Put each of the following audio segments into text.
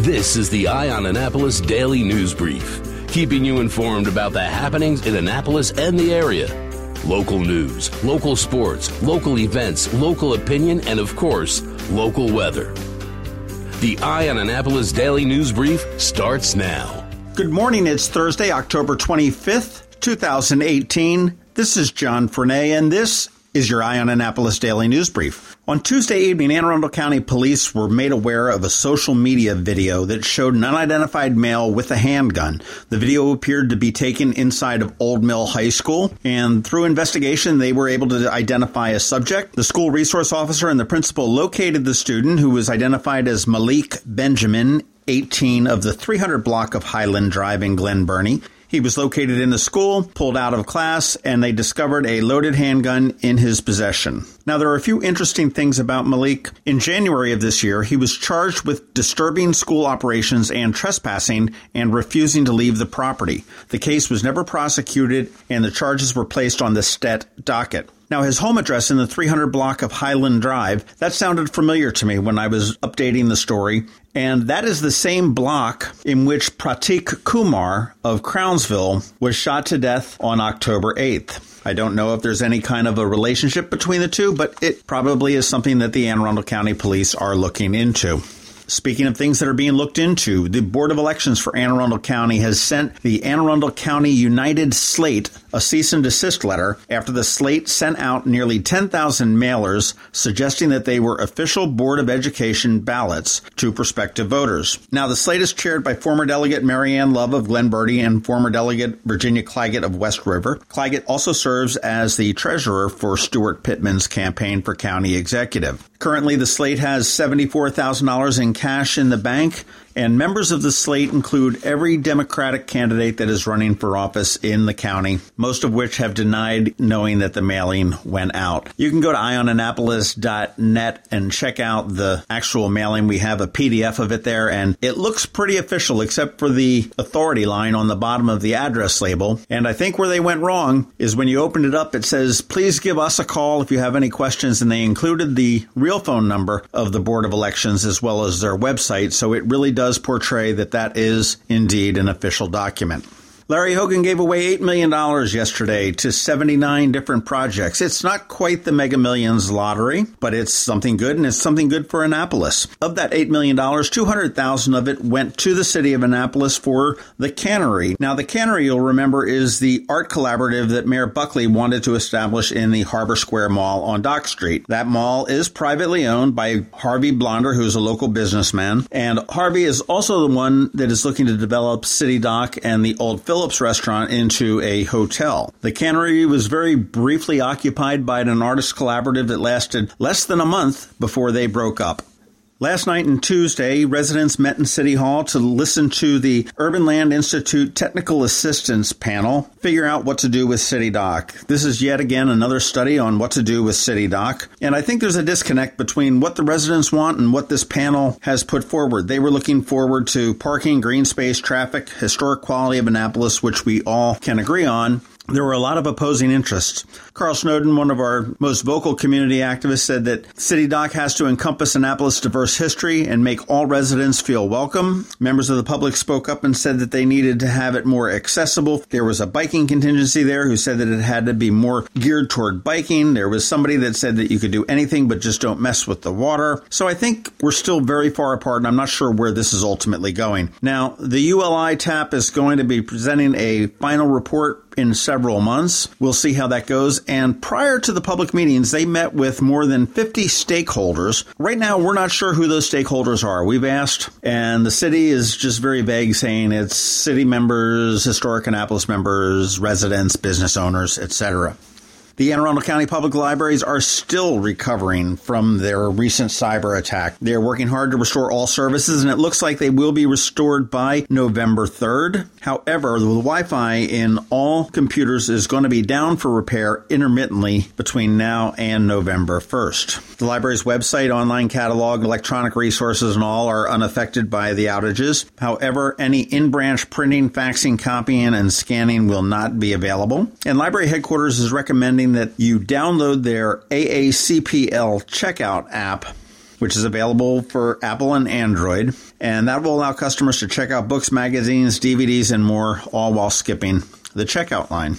This is the Eye on Annapolis Daily News Brief, keeping you informed about the happenings in Annapolis and the area. Local news, local sports, local events, local opinion, and of course, local weather. The Eye on Annapolis Daily News Brief starts now. Good morning. It's Thursday, October 25th, 2018. This is John Frenaye, and this is your Eye on Annapolis Daily News Brief. On Tuesday evening, Anne Arundel County police were made aware of a social media video that showed an unidentified male with a handgun. The video appeared to be taken inside of Old Mill High School, and through investigation, they were able to identify a subject. The school resource officer and the principal located the student, who was identified as Malik Benjamin, 18 of the 300 block of Highland Drive in Glen Burnie. He was located in the school, pulled out of class, and they discovered a loaded handgun in his possession. Now, there are a few interesting things about Malik. In January of this year, he was charged with disturbing school operations and trespassing and refusing to leave the property. The case was never prosecuted, and the charges were placed on the STET docket. Now, his home address in the 300 block of Highland Drive, that sounded familiar to me when I was updating the story. And that is the same block in which Pratik Kumar of Crownsville was shot to death on October 8th. I don't know if there's any kind of a relationship between the two, but it probably is something that the Anne Arundel County Police are looking into. Speaking of things that are being looked into, the Board of Elections for Anne Arundel County has sent the Anne Arundel County United Slate a cease and desist letter after the slate sent out nearly 10,000 mailers suggesting that they were official Board of Education ballots to prospective voters. Now, the slate is chaired by former delegate Mary Ann Love of Glen Burnie and former delegate Virginia Claggett of West River. Claggett also serves as the treasurer for Steuart Pittman's campaign for county executive. Currently, the slate has $74,000 in cash in the bank and members of the slate include every Democratic candidate that is running for office in the county, most of which have denied knowing that the mailing went out. You can go to eyeonannapolis.net and check out the actual mailing. We have a PDF of it there, and it looks pretty official except for the authority line on the bottom of the address label. And I think where they went wrong is when you opened it up, it says, please give us a call if you have any questions, and they included the real phone number of the Board of Elections as well as their website, so it really does does portray that that is indeed an official document. Larry Hogan gave away $8 million yesterday to 79 different projects. It's not quite the Mega Millions lottery, but it's something good and it's something good for Annapolis. Of that $8 million, 200,000 of it went to the city of Annapolis for the cannery. Now, the cannery, you'll remember, is the art collaborative that Mayor Buckley wanted to establish in the Harbor Square Mall on Dock Street. That mall is privately owned by Harvey Blonder, who's a local businessman. And Harvey is also the one that is looking to develop City Dock and the Old Phillips restaurant into a hotel. The cannery was very briefly occupied by an artist collaborative that lasted less than a month before they broke up. Last night and Tuesday, residents met in City Hall to listen to the Urban Land Institute Technical Assistance Panel figure out what to do with City Dock. This is yet again another study on what to do with City Dock, and I think there's a disconnect between what the residents want and what this panel has put forward. They were looking forward to parking, green space, traffic, historic quality of Annapolis, which we all can agree on, there were a lot of opposing interests. Carl Snowden, one of our most vocal community activists, said that City Dock has to encompass Annapolis' diverse history and make all residents feel welcome. Members of the public spoke up and said that they needed to have it more accessible. There was a biking contingency there who said that it had to be more geared toward biking. There was somebody that said that you could do anything but just don't mess with the water. So I think we're still very far apart, and I'm not sure where this is ultimately going. Now, the ULI TAP is going to be presenting a final report in several months. We'll see how that goes. And prior to the public meetings, they met with more than 50 stakeholders. Right now, we're not sure who those stakeholders are. We've asked, and the city is just very vague, saying it's city members, historic Annapolis members, residents, business owners, etc. The Anne Arundel County Public Libraries are still recovering from their recent cyber attack. They're working hard to restore all services, and it looks like they will be restored by November 3rd. However, the Wi Fi in all computers is going to be down for repair intermittently between now and November 1st. The library's website, online catalog, electronic resources, and all are unaffected by the outages. However, any in branch printing, faxing, copying, and scanning will not be available. And library headquarters is recommending that you download their AACPL checkout app which is available for Apple and Android. And that will allow customers to check out books, magazines, DVDs, and more, all while skipping the checkout line.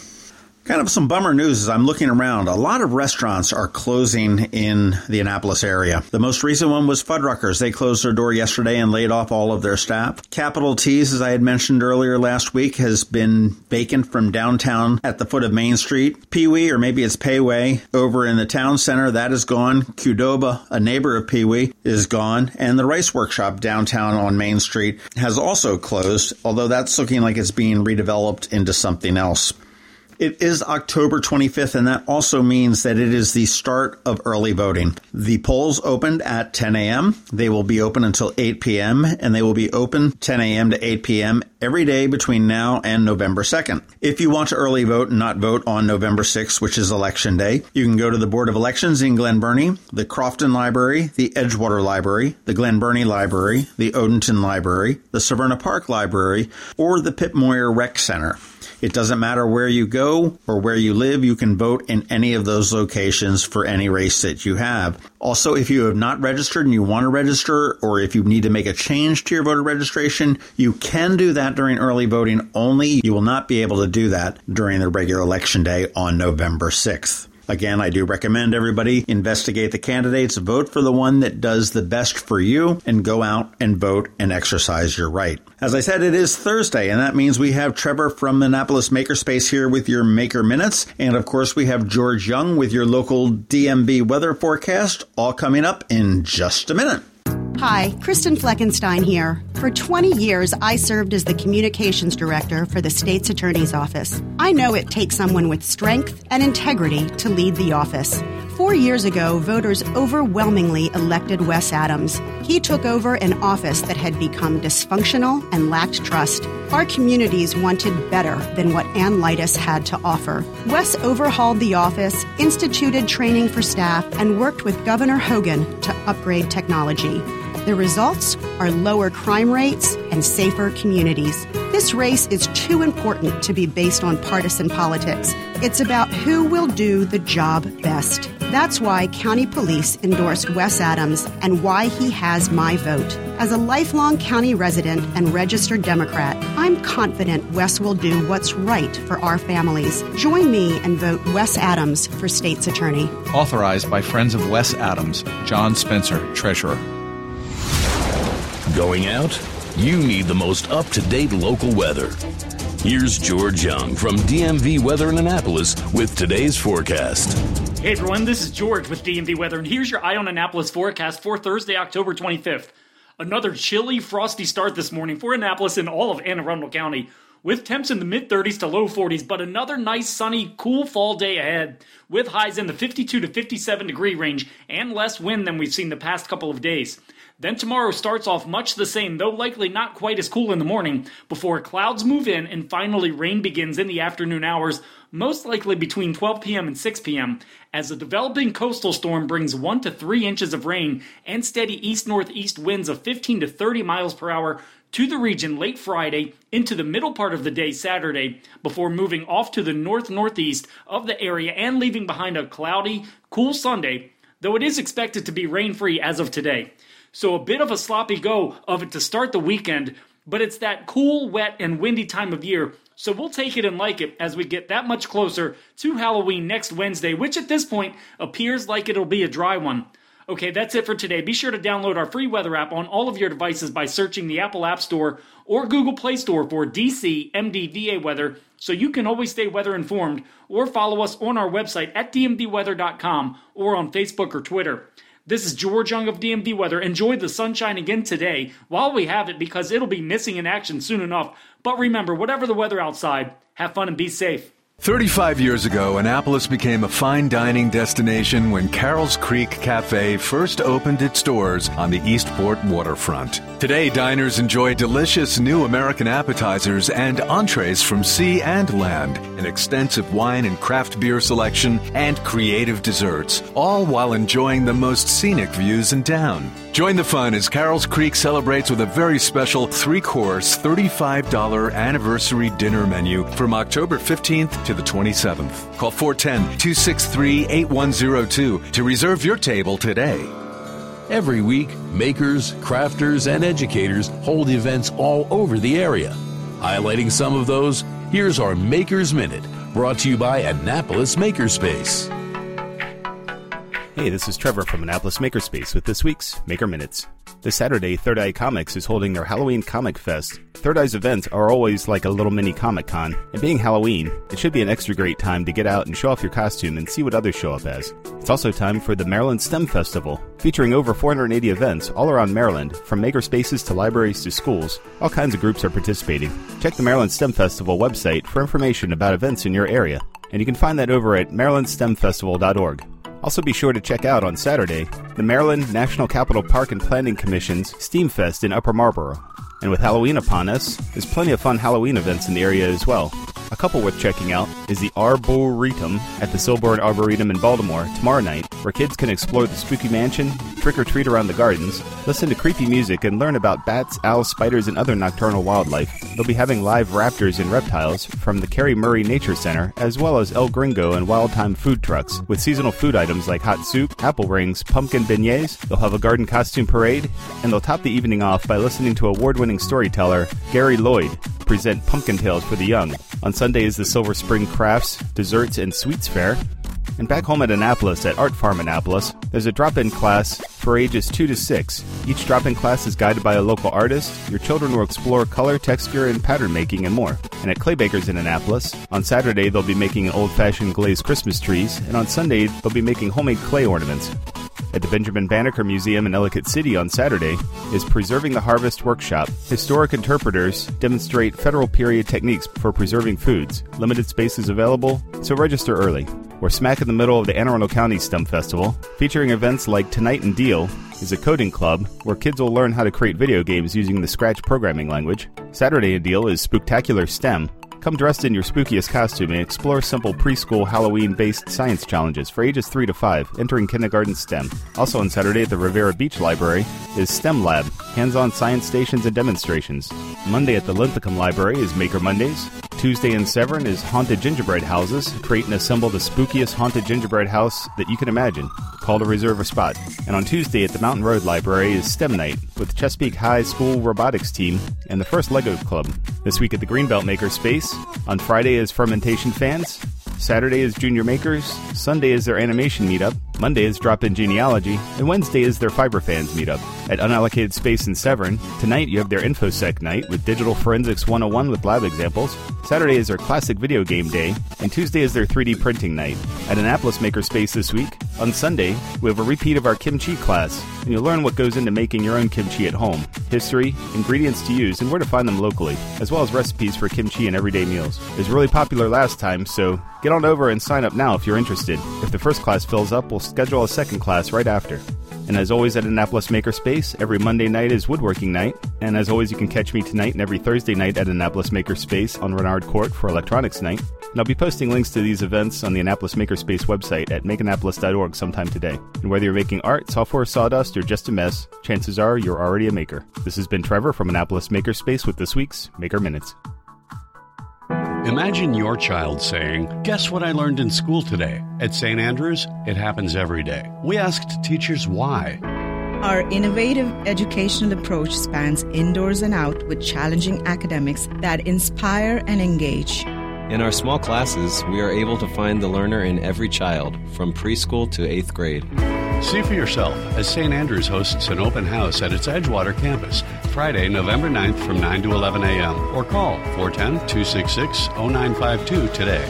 Kind of some bummer news as I'm looking around. A lot of restaurants are closing in the Annapolis area. The most recent one was Fuddruckers. They closed their door yesterday and laid off all of their staff. Capital Teas, as I had mentioned earlier last week, has been vacant from downtown at the foot of Main Street. Pee Wee, or maybe it's Payway, over in the town center, that is gone. Qdoba, a neighbor of Pee Wee, is gone. And the Rice Workshop downtown on Main Street has also closed, although that's looking like it's being redeveloped into something else. It is October 25th, and that also means that it is the start of early voting. The polls opened at 10 a.m. They will be open until 8 p.m., and they will be open 10 a.m. to 8 p.m. every day between now and November 2nd. If you want to early vote and not vote on November 6th, which is election day, you can go to the Board of Elections in Glen Burnie, the Crofton Library, the Edgewater Library, the Glen Burnie Library, the Odenton Library, the Severna Park Library, or the Pip Moyer Rec Center. It doesn't matter where you go or where you live, you can vote in any of those locations for any race that you have. Also, if you have not registered and you want to register, or if you need to make a change to your voter registration, you can do that during early voting only. You will not be able to do that during the regular election day on November 6th. Again, I do recommend everybody investigate the candidates, vote for the one that does the best for you, and go out and vote and exercise your right. As I said, it is Thursday, and that means we have Trevor from Annapolis Makerspace here with your Maker Minutes. And of course, we have George Young with your local DMV weather forecast, all coming up in just a minute. Hi, Kristen Fleckenstein here. For 20 years, I served as the communications director for the state's attorney's office. I know it takes someone with strength and integrity to lead the office. Four years ago, voters overwhelmingly elected Wes Adams. He took over an office that had become dysfunctional and lacked trust. Our communities wanted better than what Anne Leitess had to offer. Wes overhauled the office, instituted training for staff, and worked with Governor Hogan to upgrade technology. The results are lower crime rates and safer communities. This race is too important to be based on partisan politics. It's about who will do the job best. That's why County Police endorsed Wes Adams and why he has my vote. As a lifelong county resident and registered Democrat, I'm confident Wes will do what's right for our families. Join me and vote Wes Adams for state's attorney. Authorized by Friends of Wes Adams, John Spencer, Treasurer. Going out? You need the most up to date local weather. Here's George Young from DMV Weather in Annapolis with today's forecast. Hey everyone, this is George with DMV Weather, and here's your Eye on Annapolis forecast for Thursday, October 25th. Another chilly, frosty start this morning for Annapolis and all of Anne Arundel County, with temps in the mid 30s to low 40s, but another nice, sunny, cool fall day ahead, with highs in the 52 to 57 degree range and less wind than we've seen the past couple of days. Then tomorrow starts off much the same, though likely not quite as cool in the morning, before clouds move in and finally rain begins in the afternoon hours, most likely between 12 p.m. and 6 p.m., as a developing coastal storm brings 1 to 3 inches of rain and steady east northeast winds of 15 to 30 miles per hour to the region late Friday into the middle part of the day Saturday before moving off to the north northeast of the area and leaving behind a cloudy, cool Sunday, though it is expected to be rain free as of today. So a bit of a sloppy go of it to start the weekend, but it's that cool, wet, and windy time of year. So we'll take it and like it as we get that much closer to Halloween next Wednesday, which at this point appears like it'll be a dry one. Okay, that's it for today. Be sure to download our free weather app on all of your devices by searching the Apple App Store or Google Play Store for DC MDVA weather so you can always stay weather informed or follow us on our website at dmvweather.com or on Facebook or Twitter. This is George Young of DMV Weather. Enjoy the sunshine again today while we have it because it'll be missing in action soon enough. But remember, whatever the weather outside, have fun and be safe. 35 years ago, Annapolis became a fine dining destination when Carroll's Creek Cafe first opened its doors on the Eastport waterfront. Today, diners enjoy delicious new American appetizers and entrees from sea and land, an extensive wine and craft beer selection, and creative desserts, all while enjoying the most scenic views in town. Join the fun as Carroll's Creek celebrates with a very special three course, $35 anniversary dinner menu from October 15th to the 27th. Call 410 263 8102 to reserve your table today. Every week, makers, crafters, and educators hold events all over the area. Highlighting some of those, here's our Maker's Minute, brought to you by Annapolis Makerspace. Hey, this is Trevor from Annapolis Makerspace with this week's Maker Minutes. This Saturday, Third Eye Comics is holding their Halloween Comic Fest. Third Eye's events are always like a little mini Comic Con, and being Halloween, it should be an extra great time to get out and show off your costume and see what others show up as. It's also time for the Maryland STEM Festival, featuring over 480 events all around Maryland, from makerspaces to libraries to schools. All kinds of groups are participating. Check the Maryland STEM Festival website for information about events in your area, and you can find that over at marylandstemfestival.org. Also, be sure to check out on Saturday the Maryland National Capital Park and Planning Commission's Steamfest in Upper Marlboro. And with Halloween upon us, there's plenty of fun Halloween events in the area as well. A couple worth checking out is the Arboretum at the Cylburn Arboretum in Baltimore tomorrow night, where kids can explore the spooky mansion, trick or treat around the gardens, listen to creepy music, and learn about bats, owls, spiders, and other nocturnal wildlife. They'll be having live raptors and reptiles from the Carrie Murray Nature Center, as well as El Gringo and Wild Time food trucks with seasonal food items like hot soup, apple rings, pumpkin beignets. They'll have a garden costume parade, and they'll top the evening off by listening to award winning storyteller Gary Lloyd present pumpkin tales for the young. On Sunday is the Silver Spring Crafts, Desserts, and Sweets Fair. And back home at Annapolis at Art Farm Annapolis, there's a drop in class for ages 2 to 6. Each drop in class is guided by a local artist. Your children will explore color, texture, and pattern making and more. And at Claybakers in Annapolis, on Saturday they'll be making old fashioned glazed Christmas trees, and on Sunday they'll be making homemade clay ornaments. At the Benjamin Banneker Museum in Ellicott City on Saturday is Preserving the Harvest Workshop. Historic interpreters demonstrate federal period techniques for preserving foods. Limited space is available, so register early. We're smack in the middle of the Anne Arundel County STEM Festival, featuring events like Tonight and Deale is a coding club where kids will learn how to create video games using the Scratch programming language. Saturday and Deale is Spooktacular STEM, Come dressed in your spookiest costume and explore simple preschool Halloween based science challenges for ages 3 to 5, entering kindergarten STEM. Also on Saturday at the Riviera Beach Library is STEM Lab, hands on science stations and demonstrations. Monday at the Linthicum Library is Maker Mondays. Tuesday in Severn is Haunted Gingerbread Houses. Create and assemble the spookiest haunted gingerbread house that you can imagine. Call to reserve a spot. And on Tuesday at the Mountain Road Library is STEM Night with Chesapeake High School Robotics Team and the First Lego Club. This week at the Greenbelt Maker Space. On Friday is Fermentation Fans. Saturday is Junior Makers, Sunday is their animation meetup, Monday is Drop In Genealogy, and Wednesday is their Fiber Fans meetup. At Unallocated Space in Severn, tonight you have their InfoSec night with Digital Forensics 101 with lab examples. Saturday is their Classic Video Game Day, and Tuesday is their 3D printing night. At Annapolis Makerspace this week, on Sunday, we have a repeat of our kimchi class, and you'll learn what goes into making your own kimchi at home, history, ingredients to use, and where to find them locally, as well as recipes for kimchi and everyday meals. It was really popular last time, so get on over and sign up now if you're interested. If the first class fills up, we'll schedule a second class right after. And as always at Annapolis Makerspace, every Monday night is woodworking night. And as always, you can catch me tonight and every Thursday night at Annapolis Makerspace on Renard Court for electronics night. And I'll be posting links to these events on the Annapolis Makerspace website at makeannapolis.org sometime today. And whether you're making art, software, sawdust, or just a mess, chances are you're already a maker. This has been Trevor from Annapolis Makerspace with this week's Maker Minutes. Imagine your child saying, Guess what I learned in school today? At St. Andrews, it happens every day. We asked teachers why. Our innovative educational approach spans indoors and out with challenging academics that inspire and engage. In our small classes, we are able to find the learner in every child, from preschool to eighth grade. See for yourself as St. Andrews hosts an open house at its Edgewater campus Friday, November 9th from 9 to 11 a.m. or call 410 266 0952 today.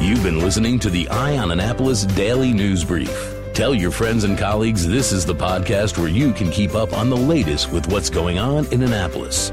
You've been listening to the Eye on Annapolis Daily News Brief. Tell your friends and colleagues this is the podcast where you can keep up on the latest with what's going on in Annapolis.